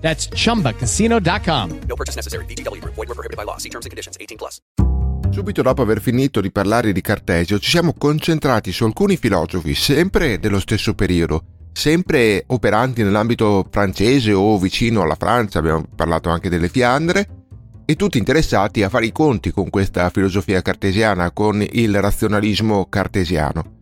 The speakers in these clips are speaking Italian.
That's chumbacasino.com. No purchase necessary. VGW Group. Void were prohibited by law. See terms and conditions. 18 plus. Subito dopo aver finito di parlare di Cartesio, ci siamo concentrati su alcuni filosofi, sempre dello stesso periodo, sempre operanti nell'ambito francese o vicino alla Francia, abbiamo parlato anche delle Fiandre, e tutti interessati a fare i conti con questa filosofia cartesiana, con il razionalismo cartesiano.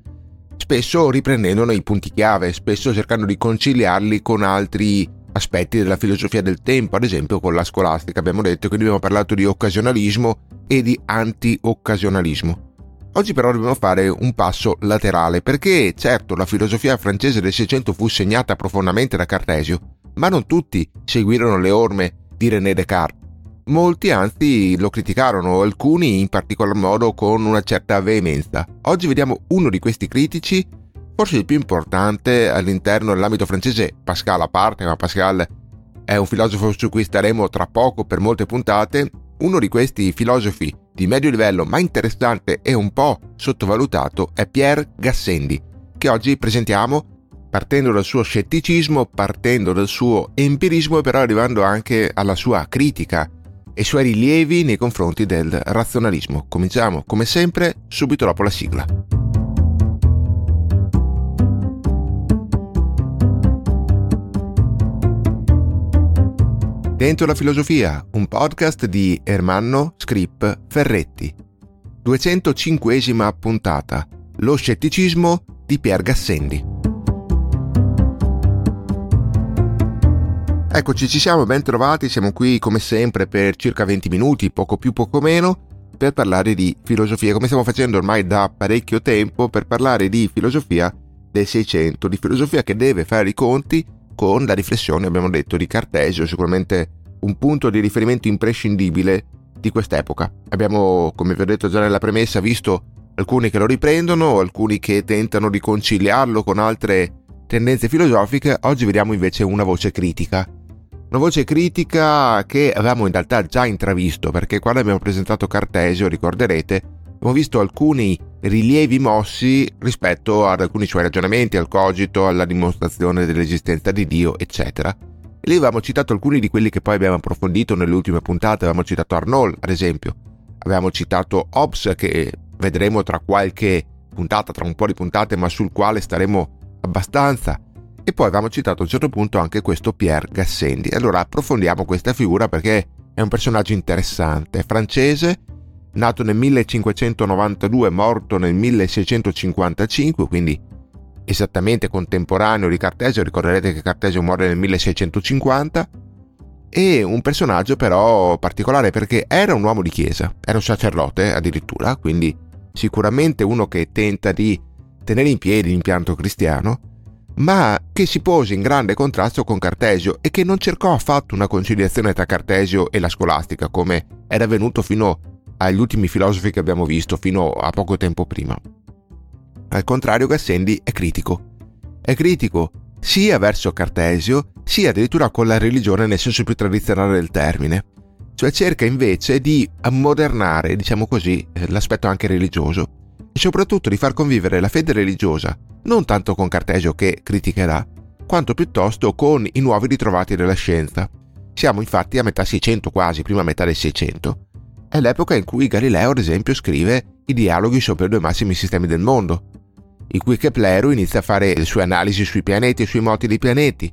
Spesso riprendendone i punti chiave, spesso cercando di conciliarli con altri aspetti della filosofia del tempo, ad esempio con la scolastica, abbiamo detto, quindi abbiamo parlato di occasionalismo e di anti-occasionalismo. Oggi però dobbiamo fare un passo laterale, perché certo la filosofia francese del Seicento fu segnata profondamente da Cartesio, ma non tutti seguirono le orme di René Descartes. Molti anzi lo criticarono, alcuni in particolar modo con una certa veemenza. Oggi vediamo uno di questi critici Forse il più importante all'interno dell'ambito francese, Pascal a parte, ma Pascal è un filosofo su cui staremo tra poco per molte puntate, uno di questi filosofi di medio livello ma interessante e un po' sottovalutato è Pierre Gassendi, che oggi presentiamo partendo dal suo scetticismo, partendo dal suo empirismo e però arrivando anche alla sua critica e suoi rilievi nei confronti del razionalismo. Cominciamo come sempre subito dopo la sigla. Dentro la filosofia, un podcast di Ermanno Scrip Ferretti. 205esima puntata. Lo scetticismo di Pier Gassendi. Eccoci, ci siamo ben trovati, siamo qui come sempre per circa 20 minuti, poco più poco meno, per parlare di filosofia, come stiamo facendo ormai da parecchio tempo, per parlare di filosofia del Seicento, di filosofia che deve fare i conti con la riflessione, abbiamo detto, di Cartesio, sicuramente un punto di riferimento imprescindibile di quest'epoca. Abbiamo, come vi ho detto già nella premessa, visto alcuni che lo riprendono, alcuni che tentano di conciliarlo con altre tendenze filosofiche, oggi vediamo invece una voce critica. Una voce critica che avevamo in realtà già intravisto, perché quando abbiamo presentato Cartesio, ricorderete, abbiamo visto alcuni rilievi mossi rispetto ad alcuni suoi ragionamenti, al cogito, alla dimostrazione dell'esistenza di Dio, eccetera. E lì avevamo citato alcuni di quelli che poi abbiamo approfondito nelle ultime puntate, avevamo citato Arnold, ad esempio, avevamo citato Hobbes, che vedremo tra qualche puntata, tra un po' di puntate, ma sul quale staremo abbastanza. E poi avevamo citato a un certo punto anche questo Pierre Gassendi. Allora approfondiamo questa figura perché è un personaggio interessante, è francese, nato nel 1592, morto nel 1655, quindi esattamente contemporaneo di Cartesio, ricorderete che Cartesio muore nel 1650, e un personaggio però particolare perché era un uomo di chiesa, era un sacerdote addirittura, quindi sicuramente uno che tenta di tenere in piedi l'impianto cristiano, ma che si pose in grande contrasto con Cartesio e che non cercò affatto una conciliazione tra Cartesio e la scolastica come era avvenuto fino agli ultimi filosofi che abbiamo visto fino a poco tempo prima. Al contrario, Gassendi è critico. È critico sia verso Cartesio, sia addirittura con la religione nel senso più tradizionale del termine. Cioè cerca invece di ammodernare, diciamo così, eh, l'aspetto anche religioso e soprattutto di far convivere la fede religiosa non tanto con Cartesio che criticherà, quanto piuttosto con i nuovi ritrovati della scienza. Siamo infatti a metà 600 quasi, prima metà del 600, è l'epoca in cui Galileo, ad esempio, scrive i dialoghi sopra i due massimi sistemi del mondo, in cui Keplero inizia a fare le sue analisi sui pianeti e sui moti dei pianeti.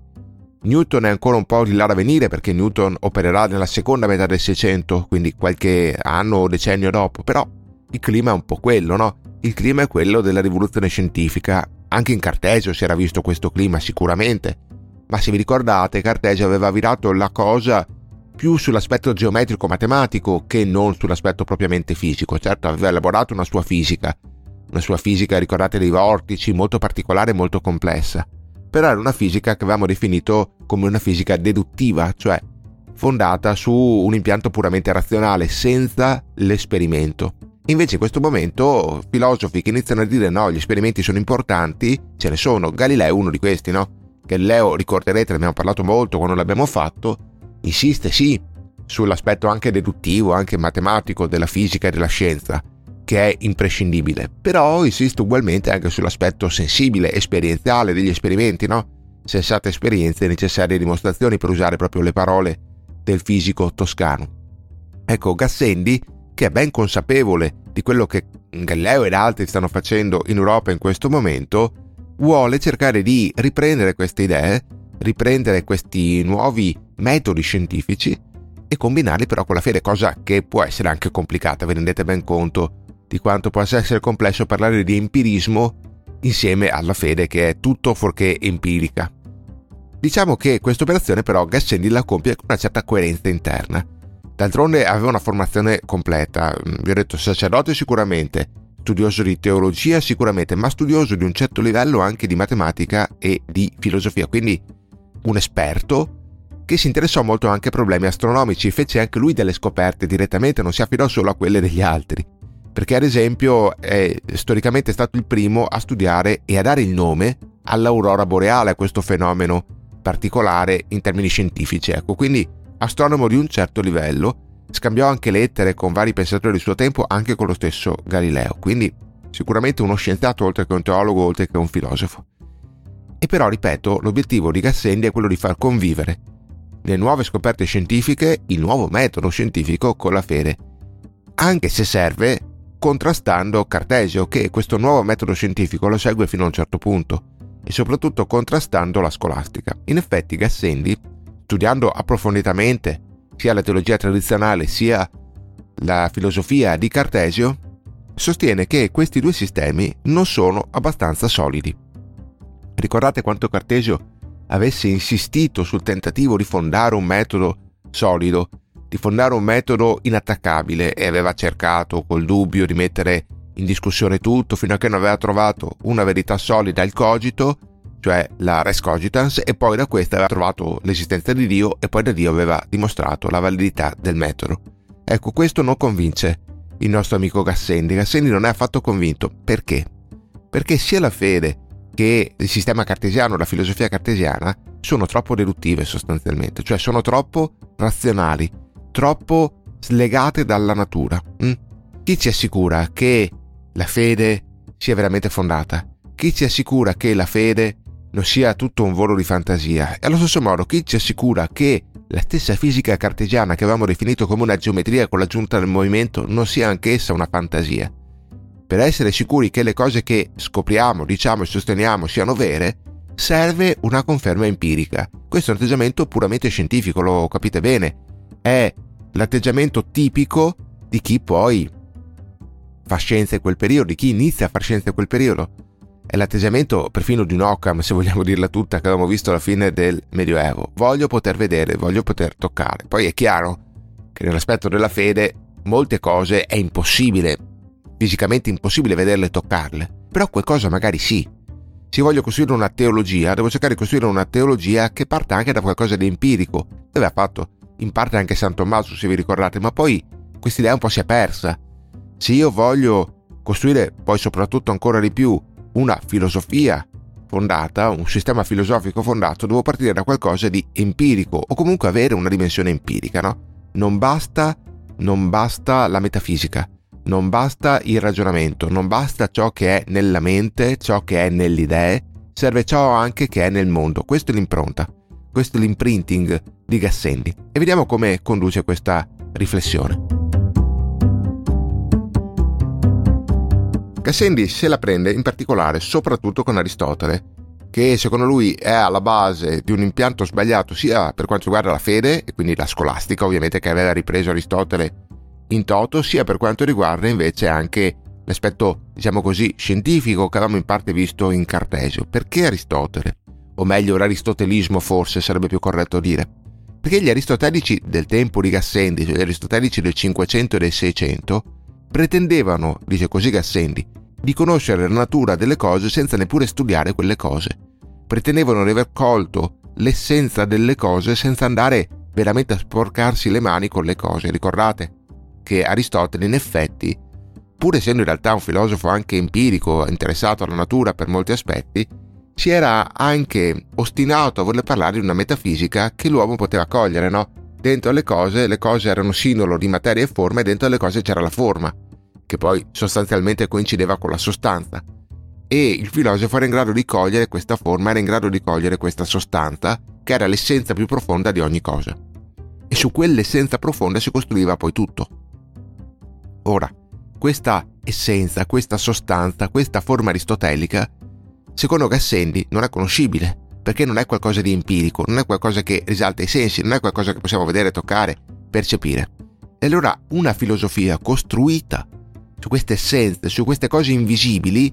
Newton è ancora un po' di là da venire perché Newton opererà nella seconda metà del Seicento, quindi qualche anno o decennio dopo, però il clima è un po' quello, no? Il clima è quello della rivoluzione scientifica. Anche in Cartesio si era visto questo clima sicuramente, ma se vi ricordate Cartesio aveva virato la cosa più sull'aspetto geometrico-matematico che non sull'aspetto propriamente fisico. Certo, aveva elaborato una sua fisica, una sua fisica, ricordate, dei vortici, molto particolare e molto complessa. Però era una fisica che avevamo definito come una fisica deduttiva, cioè fondata su un impianto puramente razionale, senza l'esperimento. Invece in questo momento filosofi che iniziano a dire no, gli esperimenti sono importanti, ce ne sono, Galileo è uno di questi, no? Galileo, ricorderete, ne abbiamo parlato molto quando l'abbiamo fatto, insiste sì sull'aspetto anche deduttivo, anche matematico della fisica e della scienza, che è imprescindibile, però insiste ugualmente anche sull'aspetto sensibile, esperienziale degli esperimenti, no? Sensate esperienze e necessarie dimostrazioni per usare proprio le parole del fisico toscano. Ecco, Gassendi che è ben consapevole di quello che Galileo ed altri stanno facendo in Europa in questo momento, vuole cercare di riprendere queste idee, riprendere questi nuovi metodi scientifici e combinarli però con la fede, cosa che può essere anche complicata, vi rendete ben conto di quanto possa essere complesso parlare di empirismo insieme alla fede che è tutto fuorché empirica. Diciamo che questa operazione però Gassendi la compie con una certa coerenza interna. D'altronde aveva una formazione completa, vi ho detto sacerdote sicuramente, studioso di teologia sicuramente, ma studioso di un certo livello anche di matematica e di filosofia, quindi un esperto che si interessò molto anche a problemi astronomici, fece anche lui delle scoperte direttamente, non si affidò solo a quelle degli altri, perché ad esempio è storicamente stato il primo a studiare e a dare il nome all'aurora boreale, a questo fenomeno particolare in termini scientifici, ecco, quindi astronomo di un certo livello, scambiò anche lettere con vari pensatori del suo tempo, anche con lo stesso Galileo, quindi sicuramente uno scienziato oltre che un teologo, oltre che un filosofo. E però, ripeto, l'obiettivo di Gassendi è quello di far convivere le nuove scoperte scientifiche, il nuovo metodo scientifico con la fede, anche se serve contrastando Cartesio, che questo nuovo metodo scientifico lo segue fino a un certo punto, e soprattutto contrastando la scolastica. In effetti Gassendi studiando approfonditamente sia la teologia tradizionale sia la filosofia di Cartesio, sostiene che questi due sistemi non sono abbastanza solidi. Ricordate quanto Cartesio avesse insistito sul tentativo di fondare un metodo solido, di fondare un metodo inattaccabile e aveva cercato col dubbio di mettere in discussione tutto fino a che non aveva trovato una verità solida il cogito cioè la res cogitans, e poi da questa aveva trovato l'esistenza di Dio e poi da Dio aveva dimostrato la validità del metodo. Ecco, questo non convince il nostro amico Gassendi. Gassendi non è affatto convinto. Perché? Perché sia la fede che il sistema cartesiano, la filosofia cartesiana, sono troppo deduttive sostanzialmente, cioè sono troppo razionali, troppo slegate dalla natura. Mm? Chi ci assicura che la fede sia veramente fondata? Chi ci assicura che la fede non sia tutto un volo di fantasia. E allo stesso modo, chi ci assicura che la stessa fisica cartesiana che avevamo definito come una geometria con l'aggiunta del movimento non sia anch'essa una fantasia? Per essere sicuri che le cose che scopriamo, diciamo e sosteniamo siano vere, serve una conferma empirica. Questo è un atteggiamento puramente scientifico, lo capite bene. È l'atteggiamento tipico di chi poi fa scienza in quel periodo, di chi inizia a fare scienza in quel periodo. È l'atteggiamento perfino di un Occam, se vogliamo dirla tutta, che avevamo visto alla fine del Medioevo. Voglio poter vedere, voglio poter toccare. Poi è chiaro che nell'aspetto della fede molte cose è impossibile, fisicamente impossibile vederle e toccarle. Però qualcosa magari sì. Se voglio costruire una teologia, devo cercare di costruire una teologia che parta anche da qualcosa di empirico. Dove ha fatto in parte anche San Tommaso, se vi ricordate, ma poi questa idea un po' si è persa. Se io voglio costruire poi soprattutto ancora di più una filosofia fondata, un sistema filosofico fondato, devo partire da qualcosa di empirico o comunque avere una dimensione empirica, no? Non basta, non basta la metafisica, non basta il ragionamento, non basta ciò che è nella mente, ciò che è nelle idee, serve ciò anche che è nel mondo. Questa è l'impronta, questo è l'imprinting di Gassendi. E vediamo come conduce questa riflessione. Gassendi se la prende in particolare soprattutto con Aristotele, che secondo lui è alla base di un impianto sbagliato sia per quanto riguarda la fede, e quindi la scolastica ovviamente che aveva ripreso Aristotele in toto, sia per quanto riguarda invece anche l'aspetto, diciamo così, scientifico che avevamo in parte visto in Cartesio. Perché Aristotele? O meglio, l'aristotelismo forse sarebbe più corretto dire. Perché gli aristotelici del tempo di Gassendi, cioè gli aristotelici del 500 e del 600, pretendevano, dice così Gassendi, di conoscere la natura delle cose senza neppure studiare quelle cose. Pretendevano di aver colto l'essenza delle cose senza andare veramente a sporcarsi le mani con le cose. Ricordate che Aristotele in effetti, pur essendo in realtà un filosofo anche empirico, interessato alla natura per molti aspetti, si era anche ostinato a voler parlare di una metafisica che l'uomo poteva cogliere, no? Dentro le cose, le cose erano sinolo di materia e forma e dentro le cose c'era la forma, che poi sostanzialmente coincideva con la sostanza. E il filosofo era in grado di cogliere questa forma, era in grado di cogliere questa sostanza, che era l'essenza più profonda di ogni cosa. E su quell'essenza profonda si costruiva poi tutto. Ora, questa essenza, questa sostanza, questa forma aristotelica, secondo Gassendi non è conoscibile, perché non è qualcosa di empirico, non è qualcosa che risalta i sensi, non è qualcosa che possiamo vedere, toccare, percepire. E allora una filosofia costruita su queste essenze, su queste cose invisibili,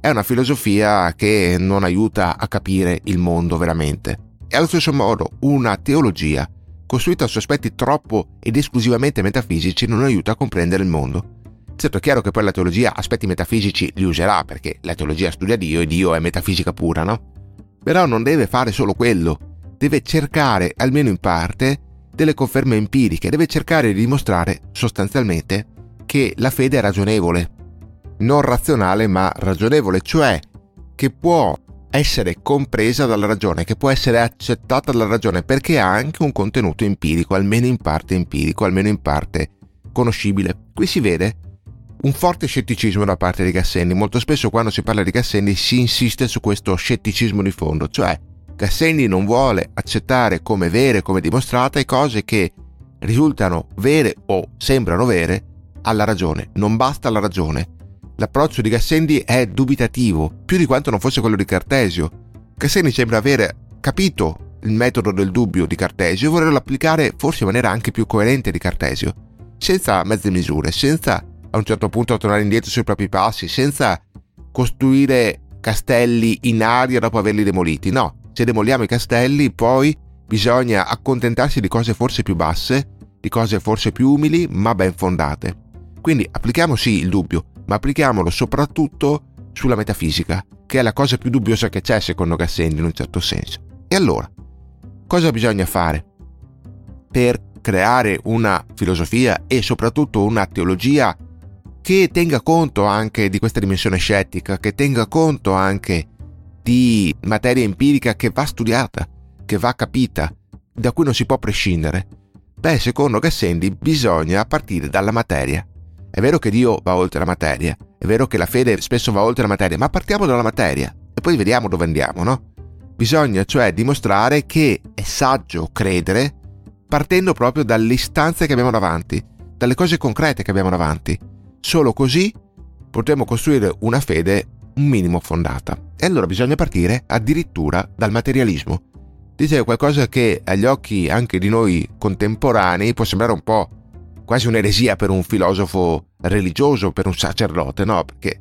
è una filosofia che non aiuta a capire il mondo veramente. E allo stesso modo una teologia costruita su aspetti troppo ed esclusivamente metafisici non aiuta a comprendere il mondo. Certo è chiaro che poi la teologia aspetti metafisici li userà perché la teologia studia Dio e Dio è metafisica pura, no? Però non deve fare solo quello, deve cercare, almeno in parte, delle conferme empiriche, deve cercare di dimostrare sostanzialmente che la fede è ragionevole, non razionale ma ragionevole, cioè che può essere compresa dalla ragione, che può essere accettata dalla ragione perché ha anche un contenuto empirico, almeno in parte empirico, almeno in parte conoscibile. Qui si vede un forte scetticismo da parte di Gassendi. Molto spesso quando si parla di Gassendi si insiste su questo scetticismo di fondo, cioè Gassendi non vuole accettare come vere, come dimostrate cose che risultano vere o sembrano vere alla ragione. Non basta la ragione L'approccio di Gassendi è dubitativo, più di quanto non fosse quello di Cartesio. Gassendi sembra aver capito il metodo del dubbio di Cartesio e volerlo applicare forse in maniera anche più coerente di Cartesio, senza mezze misure, senza a un certo punto tornare indietro sui propri passi, senza costruire castelli in aria dopo averli demoliti. No, se demoliamo i castelli poi bisogna accontentarsi di cose forse più basse, di cose forse più umili, ma ben fondate. Quindi applichiamo sì il dubbio, ma applichiamolo soprattutto sulla metafisica, che è la cosa più dubbiosa che c'è secondo Gassendi in un certo senso. E allora, cosa bisogna fare per creare una filosofia e soprattutto una teologia che tenga conto anche di questa dimensione scettica, che tenga conto anche di materia empirica che va studiata, che va capita, da cui non si può prescindere? Beh, secondo Gassendi bisogna partire dalla materia è vero che Dio va oltre la materia, è vero che la fede spesso va oltre la materia, ma partiamo dalla materia e poi vediamo dove andiamo, no? Bisogna cioè dimostrare che è saggio credere partendo proprio dalle istanze che abbiamo davanti, dalle cose concrete che abbiamo davanti. Solo così potremo costruire una fede un minimo fondata. E allora bisogna partire addirittura dal materialismo. Dice qualcosa che agli occhi anche di noi contemporanei può sembrare un po' quasi un'eresia per un filosofo religioso, per un sacerdote, no? Perché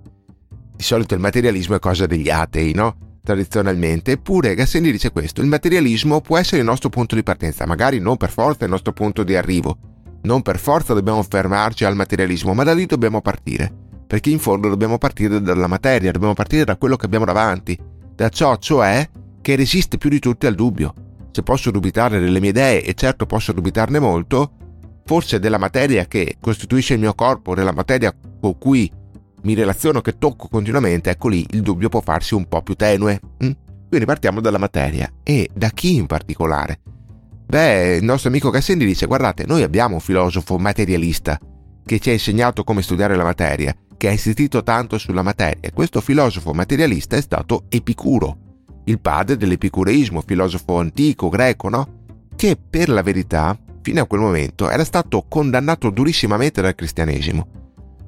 di solito il materialismo è cosa degli atei, no? Tradizionalmente, eppure Gassendi dice questo, il materialismo può essere il nostro punto di partenza, magari non per forza il nostro punto di arrivo, non per forza dobbiamo fermarci al materialismo, ma da lì dobbiamo partire, perché in fondo dobbiamo partire dalla materia, dobbiamo partire da quello che abbiamo davanti, da ciò cioè che resiste più di tutti al dubbio. Se posso dubitare delle mie idee, e certo posso dubitarne molto, forse della materia che costituisce il mio corpo, della materia con cui mi relaziono, che tocco continuamente, ecco lì il dubbio può farsi un po' più tenue. Hm? Quindi partiamo dalla materia. E da chi in particolare? Beh, il nostro amico Gassendi dice, guardate, noi abbiamo un filosofo materialista che ci ha insegnato come studiare la materia, che ha insistito tanto sulla materia. Questo filosofo materialista è stato Epicuro, il padre dell'epicureismo, filosofo antico greco, no? Che per la verità fino a quel momento era stato condannato durissimamente dal cristianesimo.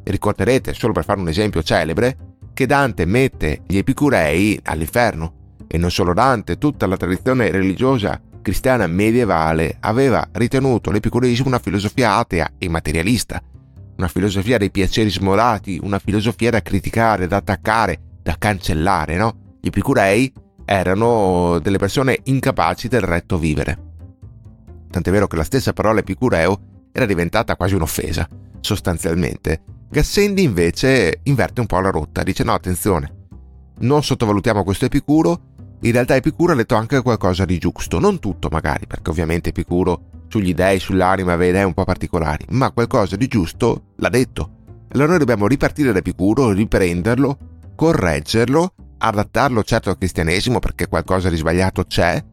ricorderete, solo per fare un esempio celebre, che Dante mette gli epicurei all'inferno. E non solo Dante, tutta la tradizione religiosa cristiana medievale aveva ritenuto l'epicureismo una filosofia atea e materialista, una filosofia dei piaceri smorati, una filosofia da criticare, da attaccare, da cancellare, no? Gli epicurei erano delle persone incapaci del retto vivere tant'è vero che la stessa parola epicureo era diventata quasi un'offesa, sostanzialmente. Gassendi invece inverte un po' la rotta, dice no, attenzione, non sottovalutiamo questo Epicuro, in realtà Epicuro ha detto anche qualcosa di giusto, non tutto magari, perché ovviamente Epicuro sugli dei, sull'anima, aveva idee un po' particolari, ma qualcosa di giusto l'ha detto. Allora noi dobbiamo ripartire da Epicuro, riprenderlo, correggerlo, adattarlo certo al cristianesimo perché qualcosa di sbagliato c'è,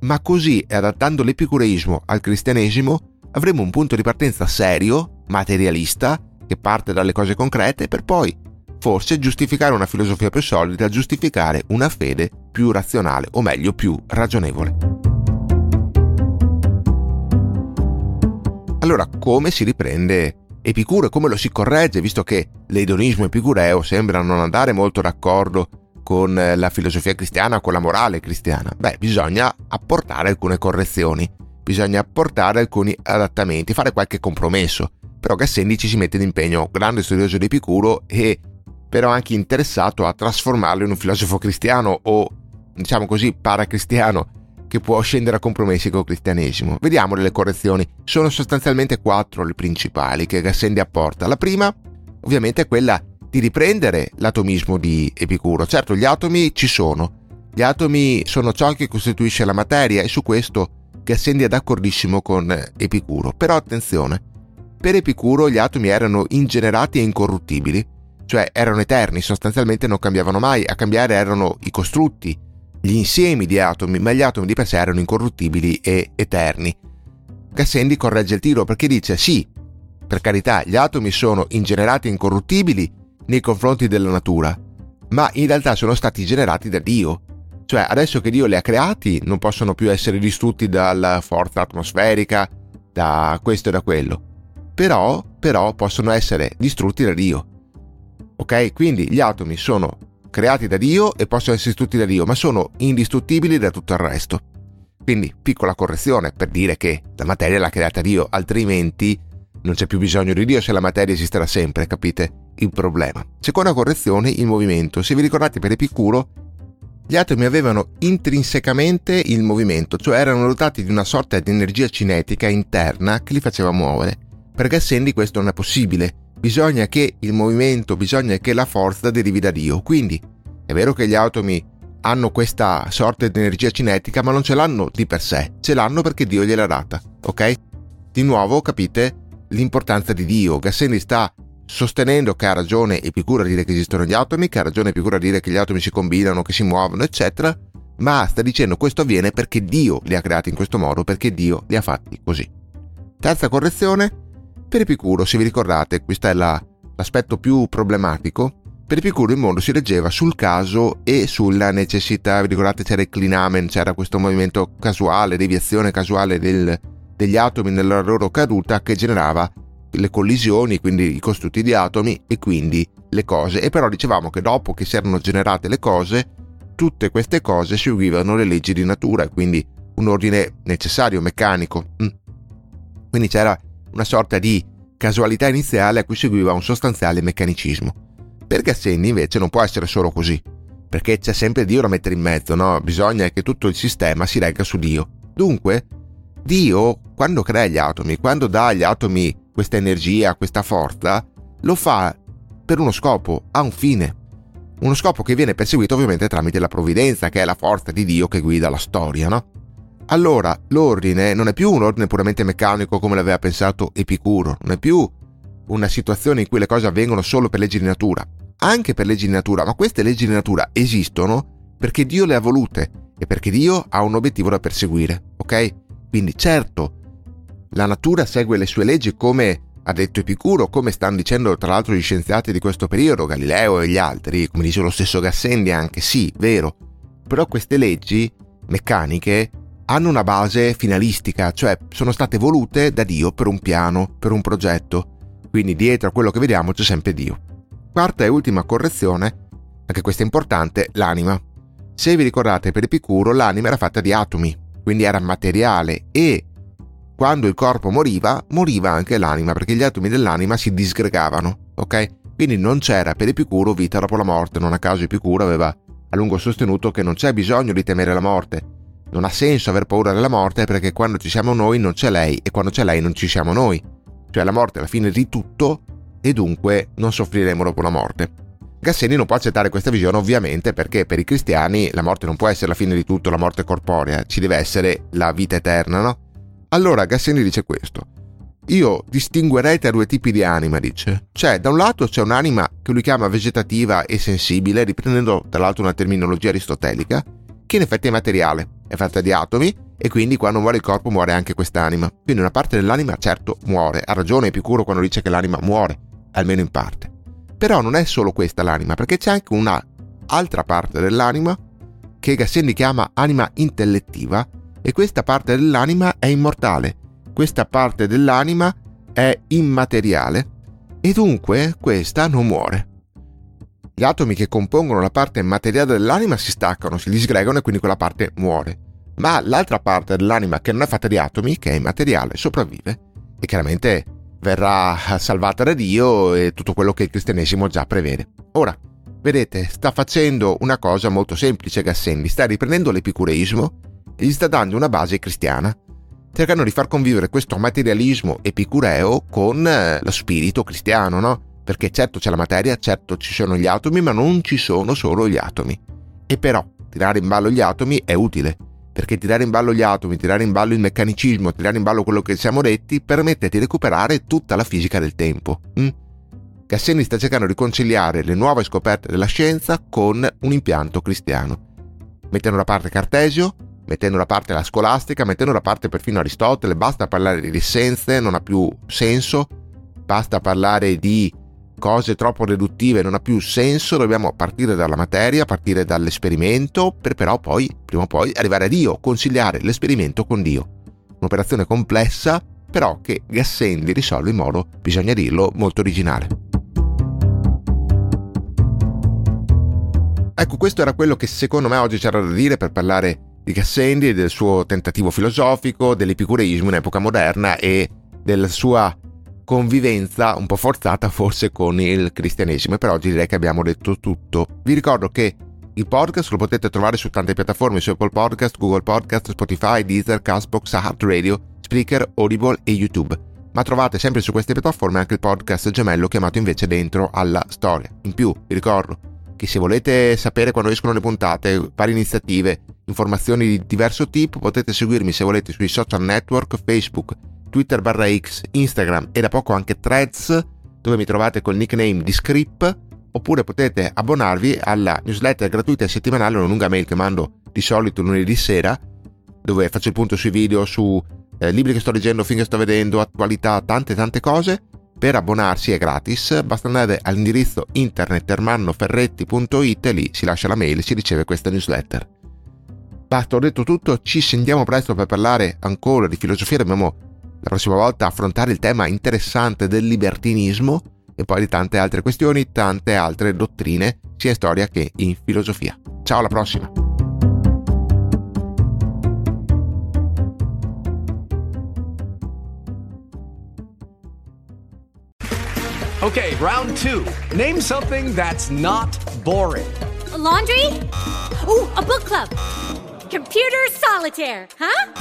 ma così adattando l'epicureismo al cristianesimo avremo un punto di partenza serio, materialista, che parte dalle cose concrete per poi forse giustificare una filosofia più solida, giustificare una fede più razionale, o meglio più ragionevole. Allora, come si riprende Epicuro e come lo si corregge, visto che l'edonismo epicureo sembra non andare molto d'accordo con la filosofia cristiana, con la morale cristiana? Beh, bisogna apportare alcune correzioni, bisogna apportare alcuni adattamenti, fare qualche compromesso. Però Gassendi ci si mette d'impegno, grande studioso di Epicuro e però anche interessato a trasformarlo in un filosofo cristiano o, diciamo così, paracristiano che può scendere a compromessi col cristianesimo. Vediamo le correzioni. Sono sostanzialmente quattro le principali che Gassendi apporta. La prima, ovviamente, è quella di riprendere l'atomismo di Epicuro. Certo, gli atomi ci sono. Gli atomi sono ciò che costituisce la materia e su questo Gassendi è d'accordissimo con Epicuro. Però attenzione, per Epicuro gli atomi erano ingenerati e incorruttibili cioè erano eterni, sostanzialmente non cambiavano mai, a cambiare erano i costrutti, gli insiemi di atomi, ma gli atomi di per sé erano incorruttibili e eterni. Gassendi corregge il tiro perché dice sì, per carità, gli atomi sono ingenerati e incorruttibili nei confronti della natura, ma in realtà sono stati generati da Dio. Cioè, adesso che Dio li ha creati, non possono più essere distrutti dalla forza atmosferica, da questo e da quello. Però, però possono essere distrutti da Dio. Ok? Quindi gli atomi sono creati da Dio e possono essere distrutti da Dio, ma sono indistruttibili da tutto il resto. Quindi, piccola correzione per dire che la materia l'ha creata Dio, altrimenti non c'è più bisogno di Dio se la materia esisterà sempre, capite il problema. Seconda correzione, il movimento. Se vi ricordate per Epicuro, gli atomi avevano intrinsecamente il movimento, cioè erano dotati di una sorta di energia cinetica interna che li faceva muovere. Per Gassendi questo non è possibile, bisogna che il movimento, bisogna che la forza derivi da Dio. Quindi è vero che gli atomi hanno questa sorta di energia cinetica, ma non ce l'hanno di per sé, ce l'hanno perché Dio gliel'ha data, ok? Di nuovo capite l'importanza di Dio. Gassendi sta sostenendo che ha ragione Epicuro a dire che esistono gli atomi, che ha ragione Epicuro a dire che gli atomi si combinano, che si muovono, eccetera, ma sta dicendo questo avviene perché Dio li ha creati in questo modo, perché Dio li ha fatti così. Terza correzione, per Epicuro, se vi ricordate, questo è la, l'aspetto più problematico, per Epicuro il mondo si reggeva sul caso e sulla necessità, vi ricordate c'era il clinamen, c'era questo movimento casuale, deviazione casuale del, degli atomi nella loro caduta che generava le collisioni, quindi i costrutti di atomi e quindi le cose. E però dicevamo che dopo che si erano generate le cose, tutte queste cose seguivano le leggi di natura quindi un ordine necessario, meccanico. Mm. Quindi c'era una sorta di casualità iniziale a cui seguiva un sostanziale meccanicismo. Per Gassendi invece non può essere solo così, perché c'è sempre Dio da mettere in mezzo, no? Bisogna che tutto il sistema si regga su Dio. Dunque, Dio, quando crea gli atomi, quando dà agli atomi questa energia, questa forza, lo fa per uno scopo, ha un fine. Uno scopo che viene perseguito ovviamente tramite la provvidenza, che è la forza di Dio che guida la storia, no? allora l'ordine non è più un ordine puramente meccanico come l'aveva pensato Epicuro, non è più una situazione in cui le cose avvengono solo per leggi di natura, anche per leggi di natura, ma queste leggi di natura esistono perché Dio le ha volute e perché Dio ha un obiettivo da perseguire, ok? Quindi certo, la natura segue le sue leggi come ha detto Epicuro, come stanno dicendo tra l'altro gli scienziati di questo periodo, Galileo e gli altri, come dice lo stesso Gassendi anche, sì, vero, però queste leggi meccaniche hanno una base finalistica, cioè sono state volute da Dio per un piano, per un progetto. Quindi dietro a quello che vediamo c'è sempre Dio. Quarta e ultima correzione, anche questa è importante, l'anima. Se vi ricordate per Epicuro l'anima era fatta di atomi, quindi era materiale e quando il corpo moriva, moriva anche l'anima perché gli atomi dell'anima si disgregavano, ok? Quindi non c'era per Epicuro vita dopo la morte, non a caso Epicuro aveva a lungo sostenuto che non c'è bisogno di temere la morte, non ha senso aver paura della morte perché quando ci siamo noi non c'è lei e quando c'è lei non ci siamo noi. Cioè la morte è la fine di tutto e dunque non soffriremo dopo la morte. Gassendi non può accettare questa visione ovviamente perché per i cristiani la morte non può essere la fine di tutto, la morte corporea, ci deve essere la vita eterna, no? Allora Gassendi dice questo. Io distinguerei tra due tipi di anima, dice. Cioè, da un lato c'è un'anima che lui chiama vegetativa e sensibile, riprendendo tra l'altro una terminologia aristotelica, che in effetti è materiale, è fatta di atomi e quindi quando muore il corpo muore anche quest'anima. Quindi una parte dell'anima certo muore, ha ragione Epicuro quando dice che l'anima muore, almeno in parte. Però non è solo questa l'anima, perché c'è anche un'altra parte dell'anima che Gassendi chiama anima intellettiva e questa parte dell'anima è immortale, questa parte dell'anima è immateriale e dunque questa non muore. Gli atomi che compongono la parte materiale dell'anima si staccano, si disgregano e quindi quella parte muore. Ma l'altra parte dell'anima che non è fatta di atomi, che è immateriale, sopravvive e chiaramente verrà salvata da Dio e tutto quello che il cristianesimo già prevede. Ora, vedete, sta facendo una cosa molto semplice Gassendi, sta riprendendo l'epicureismo e gli sta dando una base cristiana, cercando di far convivere questo materialismo epicureo con eh, lo spirito cristiano, no? Perché certo c'è la materia, certo ci sono gli atomi, ma non ci sono solo gli atomi. E però tirare in ballo gli atomi è utile, perché tirare in ballo gli atomi, tirare in ballo il meccanicismo, tirare in ballo quello che siamo detti, permette di recuperare tutta la fisica del tempo. Mm? Cassini sta cercando di conciliare le nuove scoperte della scienza con un impianto cristiano, mettendo da parte Cartesio, mettendo da parte la scolastica, mettendo da parte perfino Aristotele, basta parlare di essenze, non ha più senso, basta parlare di cose troppo reduttive, non ha più senso, dobbiamo partire dalla materia, partire dall'esperimento, per però poi, prima o poi, arrivare a Dio, conciliare l'esperimento con Dio. Un'operazione complessa, però che Gassendi risolve in modo, bisogna dirlo, molto originale. Ecco, questo era quello che secondo me oggi c'era da dire per parlare di Gassendi del suo tentativo filosofico, dell'epicureismo in epoca moderna e della sua convivenza un po' forzata forse con il cristianesimo. Per oggi direi che abbiamo detto tutto. Vi ricordo che il podcast lo potete trovare su tante piattaforme, su Apple Podcast, Google Podcast, Spotify, Deezer, Castbox, Radio, Spreaker, Audible e YouTube. Ma trovate sempre su queste piattaforme anche il podcast gemello chiamato invece Dentro alla Storia. In più, vi ricordo che se volete sapere quando escono le puntate, varie iniziative, informazioni di diverso tipo, potete seguirmi se volete sui social network, Facebook, Twitter barra X, Instagram e da poco anche Threads, dove mi trovate col nickname di Script, oppure potete abbonarvi alla newsletter gratuita settimanale, una lunga mail che mando di solito lunedì sera, dove faccio il punto sui video, su eh, libri che sto leggendo, film che sto vedendo, attualità, tante tante cose per abbonarsi è gratis, basta andare all'indirizzo internet ermannoferretti.it e lì si lascia la mail e si riceve questa newsletter. Basta, ho detto tutto, ci sentiamo presto per parlare ancora di filosofia, dobbiamo la prossima volta affrontare il tema interessante del libertinismo e poi di tante altre questioni, tante altre dottrine, sia in storia che in filosofia. Ciao, alla prossima! Okay, round two. Name something that's not boring. A laundry? Ooh, a book club. Computer solitaire, huh?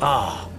Ah, oh,